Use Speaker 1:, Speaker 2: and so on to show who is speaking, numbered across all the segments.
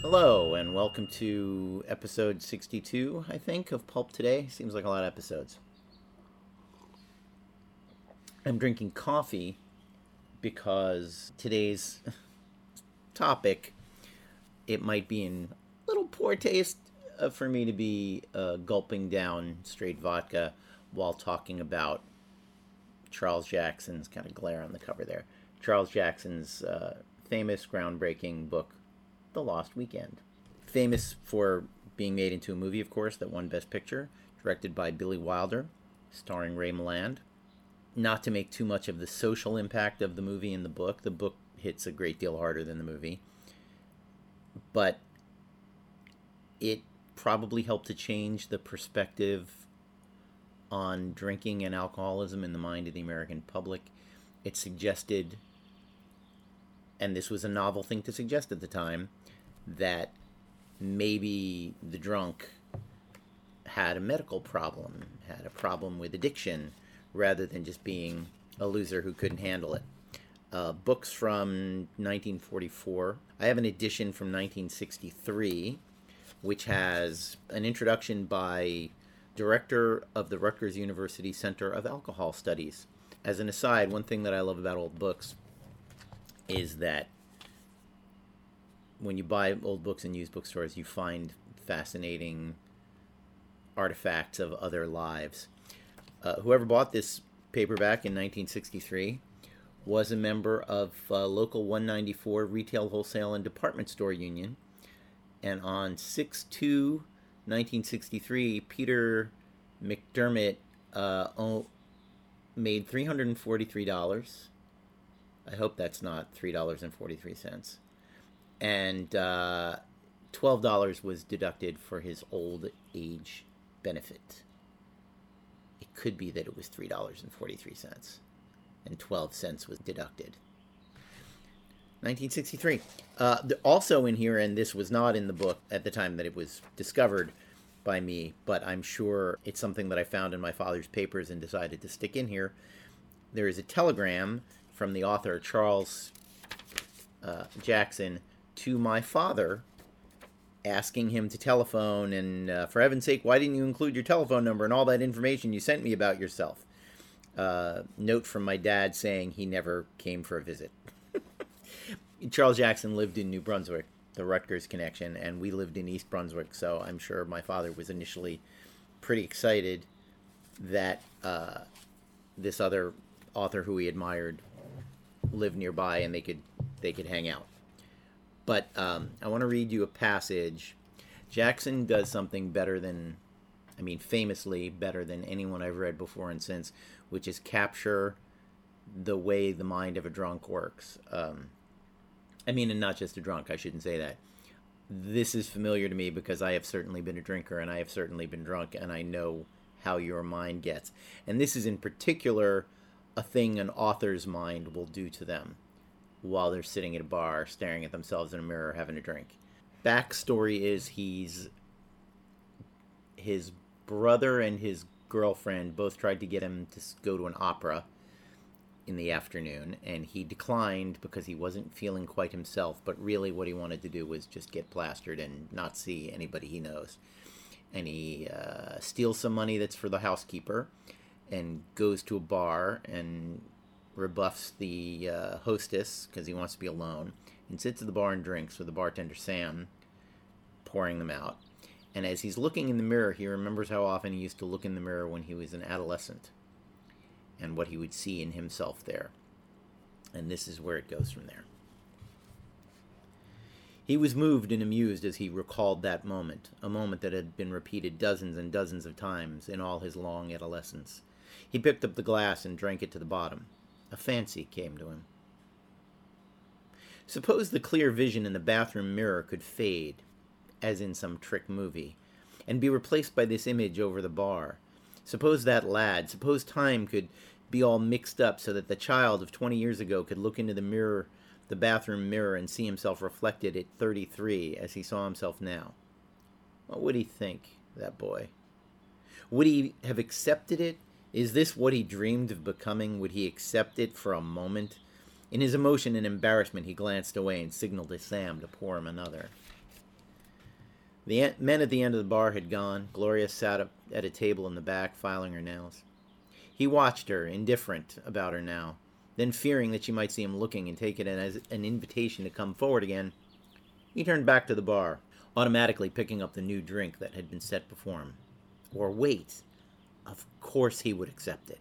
Speaker 1: Hello, and welcome to episode 62, I think, of Pulp Today. Seems like a lot of episodes. I'm drinking coffee because today's topic, it might be in a little poor taste uh, for me to be uh, gulping down straight vodka while talking about Charles Jackson's kind of glare on the cover there. Charles Jackson's uh, famous, groundbreaking book, The Lost Weekend. Famous for being made into a movie, of course, that won Best Picture, directed by Billy Wilder, starring Ray Milland. Not to make too much of the social impact of the movie and the book, the book hits a great deal harder than the movie. But it probably helped to change the perspective on drinking and alcoholism in the mind of the American public. It suggested, and this was a novel thing to suggest at the time, that maybe the drunk had a medical problem, had a problem with addiction, rather than just being a loser who couldn't handle it. Uh, books from 1944. I have an edition from 1963, which has an introduction by director of the Rutgers University Center of Alcohol Studies. As an aside, one thing that I love about old books is that when you buy old books in used bookstores, you find fascinating artifacts of other lives. Uh, whoever bought this paperback in 1963 was a member of uh, Local 194 Retail, Wholesale, and Department Store Union. And on 6 2 1963, Peter McDermott uh, made $343. I hope that's not $3.43 and uh, twelve dollars was deducted for his old age benefit. It could be that it was three dollars and forty three cents, and twelve cents was deducted. 1963. Uh, also in here, and this was not in the book at the time that it was discovered by me, but I'm sure it's something that I found in my father's papers and decided to stick in here. There is a telegram from the author Charles uh, Jackson to my father asking him to telephone and uh, for heaven's sake why didn't you include your telephone number and all that information you sent me about yourself uh, note from my dad saying he never came for a visit charles jackson lived in new brunswick the rutgers connection and we lived in east brunswick so i'm sure my father was initially pretty excited that uh, this other author who he admired lived nearby and they could they could hang out but um, I want to read you a passage. Jackson does something better than, I mean, famously better than anyone I've read before and since, which is capture the way the mind of a drunk works. Um, I mean, and not just a drunk, I shouldn't say that. This is familiar to me because I have certainly been a drinker and I have certainly been drunk, and I know how your mind gets. And this is in particular a thing an author's mind will do to them while they're sitting at a bar staring at themselves in a mirror having a drink. Backstory is he's his brother and his girlfriend both tried to get him to go to an opera in the afternoon and he declined because he wasn't feeling quite himself but really what he wanted to do was just get plastered and not see anybody he knows and he uh, steals some money that's for the housekeeper and goes to a bar and rebuffs the uh, hostess because he wants to be alone and sits at the bar and drinks with the bartender Sam pouring them out. And as he's looking in the mirror, he remembers how often he used to look in the mirror when he was an adolescent and what he would see in himself there. And this is where it goes from there. He was moved and amused as he recalled that moment, a moment that had been repeated dozens and dozens of times in all his long adolescence. He picked up the glass and drank it to the bottom. A fancy came to him. Suppose the clear vision in the bathroom mirror could fade, as in some trick movie, and be replaced by this image over the bar. Suppose that lad, suppose time could be all mixed up so that the child of 20 years ago could look into the mirror, the bathroom mirror, and see himself reflected at 33 as he saw himself now. What would he think, that boy? Would he have accepted it Is this what he dreamed of becoming? Would he accept it for a moment? In his emotion and embarrassment, he glanced away and signaled to Sam to pour him another. The men at the end of the bar had gone. Gloria sat up at a table in the back, filing her nails. He watched her, indifferent about her now. Then, fearing that she might see him looking and take it as an invitation to come forward again, he turned back to the bar, automatically picking up the new drink that had been set before him. Or wait, of course he would accept it.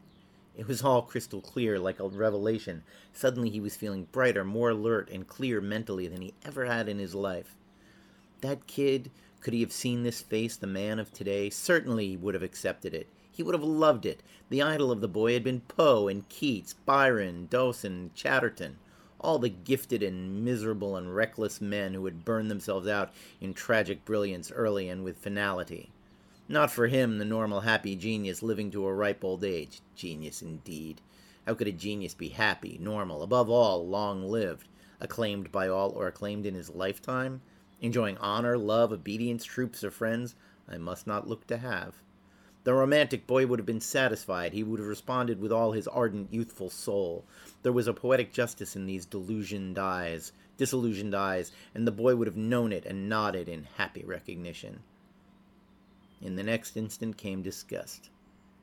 Speaker 1: It was all crystal clear, like a revelation. Suddenly he was feeling brighter, more alert, and clear mentally than he ever had in his life. That kid, could he have seen this face, the man of today, certainly he would have accepted it. He would have loved it. The idol of the boy had been Poe and Keats, Byron, Dowson, Chatterton, all the gifted and miserable and reckless men who had burned themselves out in tragic brilliance early and with finality. Not for him, the normal happy genius living to a ripe old age. Genius indeed. How could a genius be happy, normal, above all, long lived, acclaimed by all or acclaimed in his lifetime? Enjoying honor, love, obedience, troops of friends I must not look to have. The romantic boy would have been satisfied. He would have responded with all his ardent, youthful soul. There was a poetic justice in these delusioned eyes, disillusioned eyes, and the boy would have known it and nodded in happy recognition. In the next instant came disgust.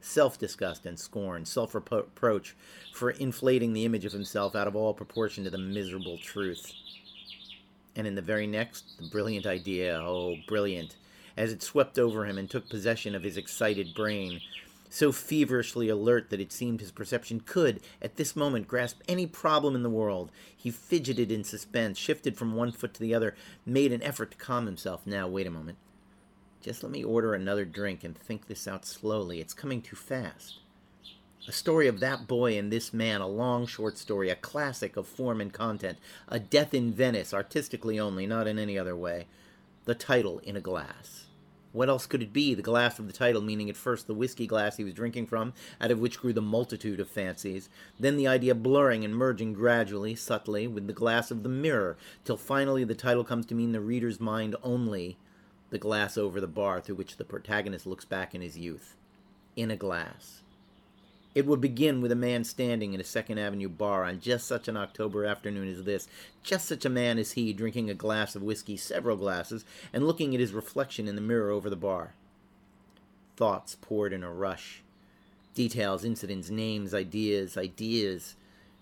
Speaker 1: Self disgust and scorn, self reproach for inflating the image of himself out of all proportion to the miserable truth. And in the very next, the brilliant idea, oh, brilliant, as it swept over him and took possession of his excited brain, so feverishly alert that it seemed his perception could, at this moment, grasp any problem in the world. He fidgeted in suspense, shifted from one foot to the other, made an effort to calm himself. Now, wait a moment. Just let me order another drink and think this out slowly. It's coming too fast. A story of that boy and this man, a long short story, a classic of form and content, a death in Venice, artistically only, not in any other way. The title in a glass. What else could it be? The glass of the title, meaning at first the whiskey glass he was drinking from, out of which grew the multitude of fancies, then the idea blurring and merging gradually, subtly, with the glass of the mirror, till finally the title comes to mean the reader's mind only, the glass over the bar through which the protagonist looks back in his youth. In a glass. It would begin with a man standing in a Second Avenue bar on just such an October afternoon as this, just such a man as he, drinking a glass of whiskey, several glasses, and looking at his reflection in the mirror over the bar. Thoughts poured in a rush. Details, incidents, names, ideas, ideas,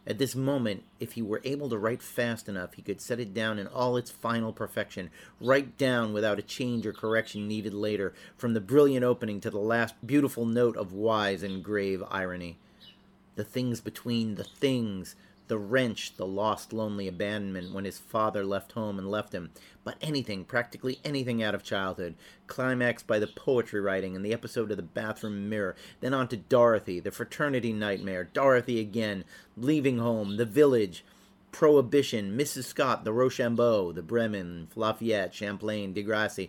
Speaker 1: at this moment, if he were able to write fast enough, he could set it down in all its final perfection, write down without a change or correction needed later, from the brilliant opening to the last beautiful note of wise and grave irony. The things between the things, the wrench, the lost, lonely abandonment when his father left home and left him, but anything, practically anything out of childhood, climaxed by the poetry writing and the episode of the bathroom mirror, then on to Dorothy, the fraternity nightmare, Dorothy again, leaving home, the village, Prohibition, Mrs. Scott, the Rochambeau, the Bremen, Lafayette, Champlain, De Grasse,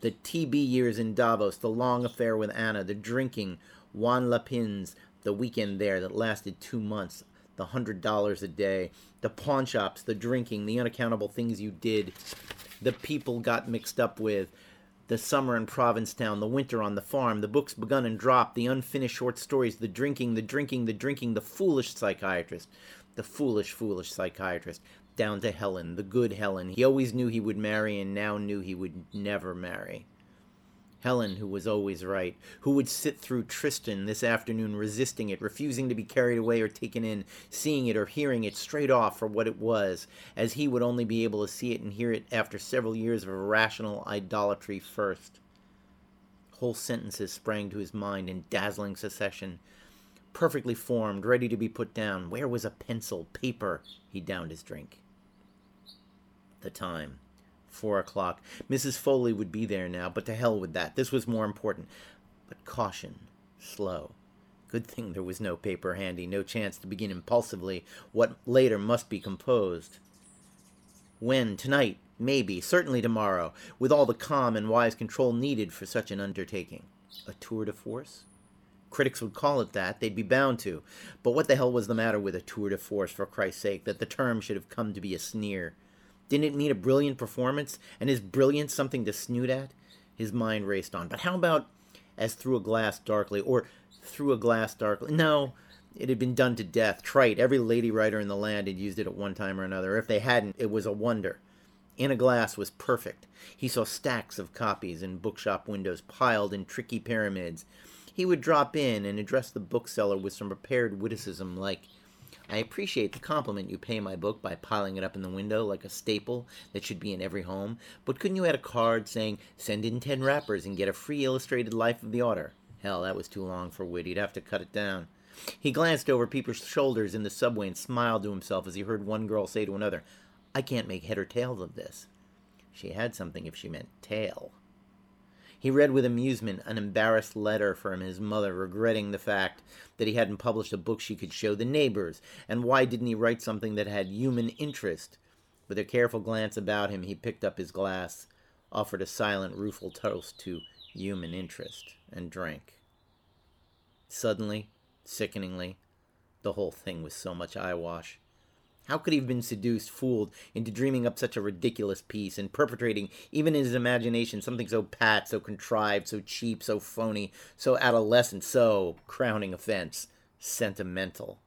Speaker 1: the TB years in Davos, the long affair with Anna, the drinking, Juan-les-Pins, the weekend there that lasted two months, the hundred dollars a day, the pawn shops, the drinking, the unaccountable things you did, the people got mixed up with, the summer in Provincetown, the winter on the farm, the books begun and dropped, the unfinished short stories, the drinking, the drinking, the drinking, the foolish psychiatrist, the foolish, foolish psychiatrist, down to Helen, the good Helen. He always knew he would marry and now knew he would never marry. Helen, who was always right, who would sit through Tristan this afternoon resisting it, refusing to be carried away or taken in, seeing it or hearing it straight off for what it was, as he would only be able to see it and hear it after several years of irrational idolatry first. Whole sentences sprang to his mind in dazzling succession, perfectly formed, ready to be put down. Where was a pencil, paper? He downed his drink. The time. Four o'clock. Mrs. Foley would be there now, but to hell with that. This was more important. But caution. Slow. Good thing there was no paper handy, no chance to begin impulsively what later must be composed. When? Tonight? Maybe. Certainly tomorrow, with all the calm and wise control needed for such an undertaking. A tour de force? Critics would call it that. They'd be bound to. But what the hell was the matter with a tour de force, for Christ's sake, that the term should have come to be a sneer? Didn't it need a brilliant performance? And is brilliance something to snoot at? His mind raced on. But how about as through a glass darkly, or through a glass darkly. No, it had been done to death. Trite. Every lady writer in the land had used it at one time or another. If they hadn't, it was a wonder. In a Glass was perfect. He saw stacks of copies in bookshop windows piled in tricky pyramids. He would drop in and address the bookseller with some prepared witticism like, I appreciate the compliment you pay my book by piling it up in the window like a staple that should be in every home, but couldn't you add a card saying, send in ten wrappers and get a free illustrated life of the author? Hell, that was too long for wit. He'd have to cut it down. He glanced over people's shoulders in the subway and smiled to himself as he heard one girl say to another, I can't make head or tail of this. She had something if she meant tail. He read with amusement an embarrassed letter from his mother regretting the fact that he hadn't published a book she could show the neighbors, and why didn't he write something that had human interest? With a careful glance about him, he picked up his glass, offered a silent, rueful toast to human interest, and drank. Suddenly, sickeningly, the whole thing was so much eyewash. How could he have been seduced, fooled into dreaming up such a ridiculous piece and perpetrating, even in his imagination, something so pat, so contrived, so cheap, so phony, so adolescent, so, crowning offense, sentimental?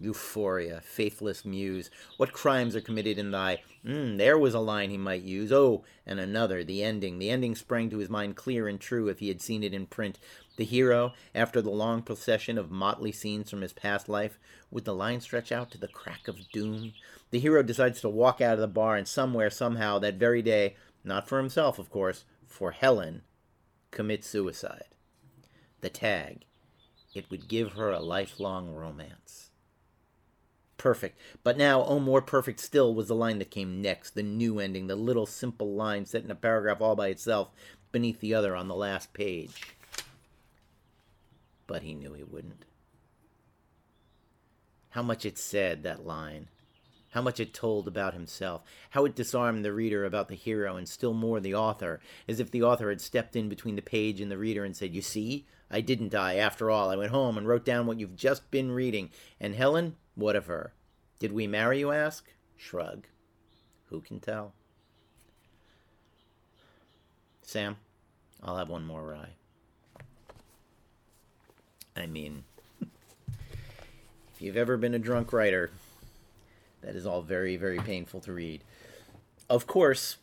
Speaker 1: Euphoria, faithless muse, what crimes are committed in thy. Mm, there was a line he might use. Oh, and another, the ending. The ending sprang to his mind clear and true if he had seen it in print. The hero, after the long procession of motley scenes from his past life, would the line stretch out to the crack of doom? The hero decides to walk out of the bar and somewhere, somehow, that very day, not for himself, of course, for Helen, commit suicide. The tag. It would give her a lifelong romance perfect. But now, oh, more perfect still was the line that came next, the new ending, the little simple line set in a paragraph all by itself beneath the other on the last page. But he knew he wouldn't. How much it said, that line. How much it told about himself. How it disarmed the reader about the hero and still more the author, as if the author had stepped in between the page and the reader and said, You see, I didn't die after all. I went home and wrote down what you've just been reading. And Helen, what of her? Did we marry, you ask? Shrug. Who can tell? Sam, I'll have one more rye. I mean, if you've ever been a drunk writer, that is all very, very painful to read. Of course,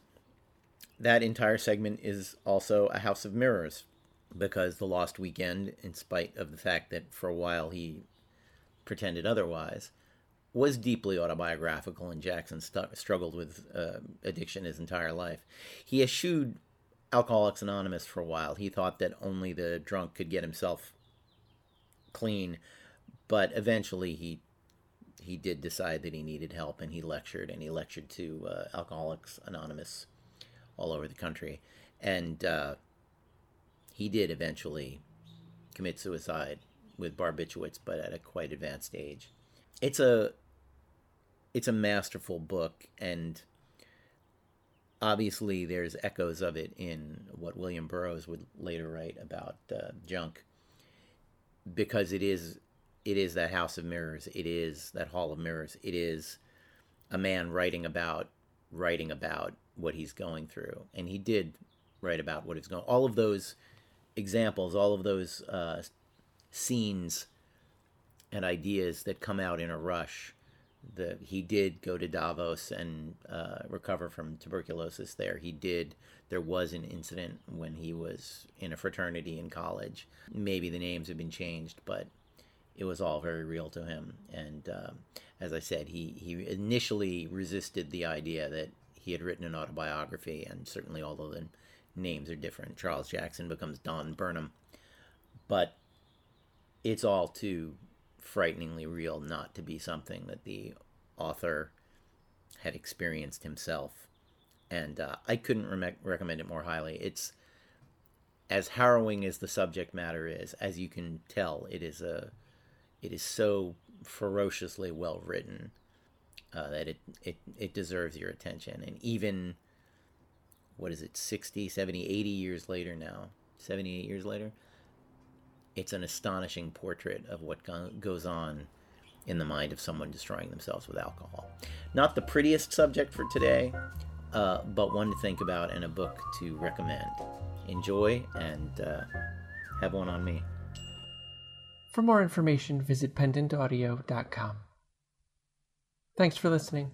Speaker 1: that entire segment is also a house of mirrors because The Lost Weekend, in spite of the fact that for a while he pretended otherwise, was deeply autobiographical, and Jackson st- struggled with uh, addiction his entire life. He eschewed Alcoholics Anonymous for a while. He thought that only the drunk could get himself clean, but eventually he he did decide that he needed help, and he lectured, and he lectured to uh, Alcoholics Anonymous all over the country, and uh, he did eventually commit suicide with barbiturates, but at a quite advanced age. It's a it's a masterful book, and obviously there's echoes of it in what William Burroughs would later write about uh, junk, because it is it is that house of mirrors, it is that hall of mirrors, it is a man writing about writing about what he's going through, and he did write about what he's going. All of those examples, all of those uh, scenes and ideas that come out in a rush the he did go to Davos and uh, recover from tuberculosis there. He did. There was an incident when he was in a fraternity in college. Maybe the names have been changed, but it was all very real to him. And uh, as I said, he he initially resisted the idea that he had written an autobiography, and certainly although the names are different, Charles Jackson becomes Don Birnam, but it's all too frighteningly real not to be something that the author had experienced himself. And uh, I couldn't re- recommend it more highly. It's as harrowing as the subject matter is, as you can tell, it is a it is so ferociously well written uh, that it, it it deserves your attention. And even what is it 60 70 80 years later now 78 years later it's an astonishing portrait of what go- goes on in the mind of someone destroying themselves with alcohol. Not the prettiest subject for today, uh, but one to think about and a book to recommend. Enjoy and uh, have one on me.
Speaker 2: For more information, visit pendantaudio.com. Thanks for listening.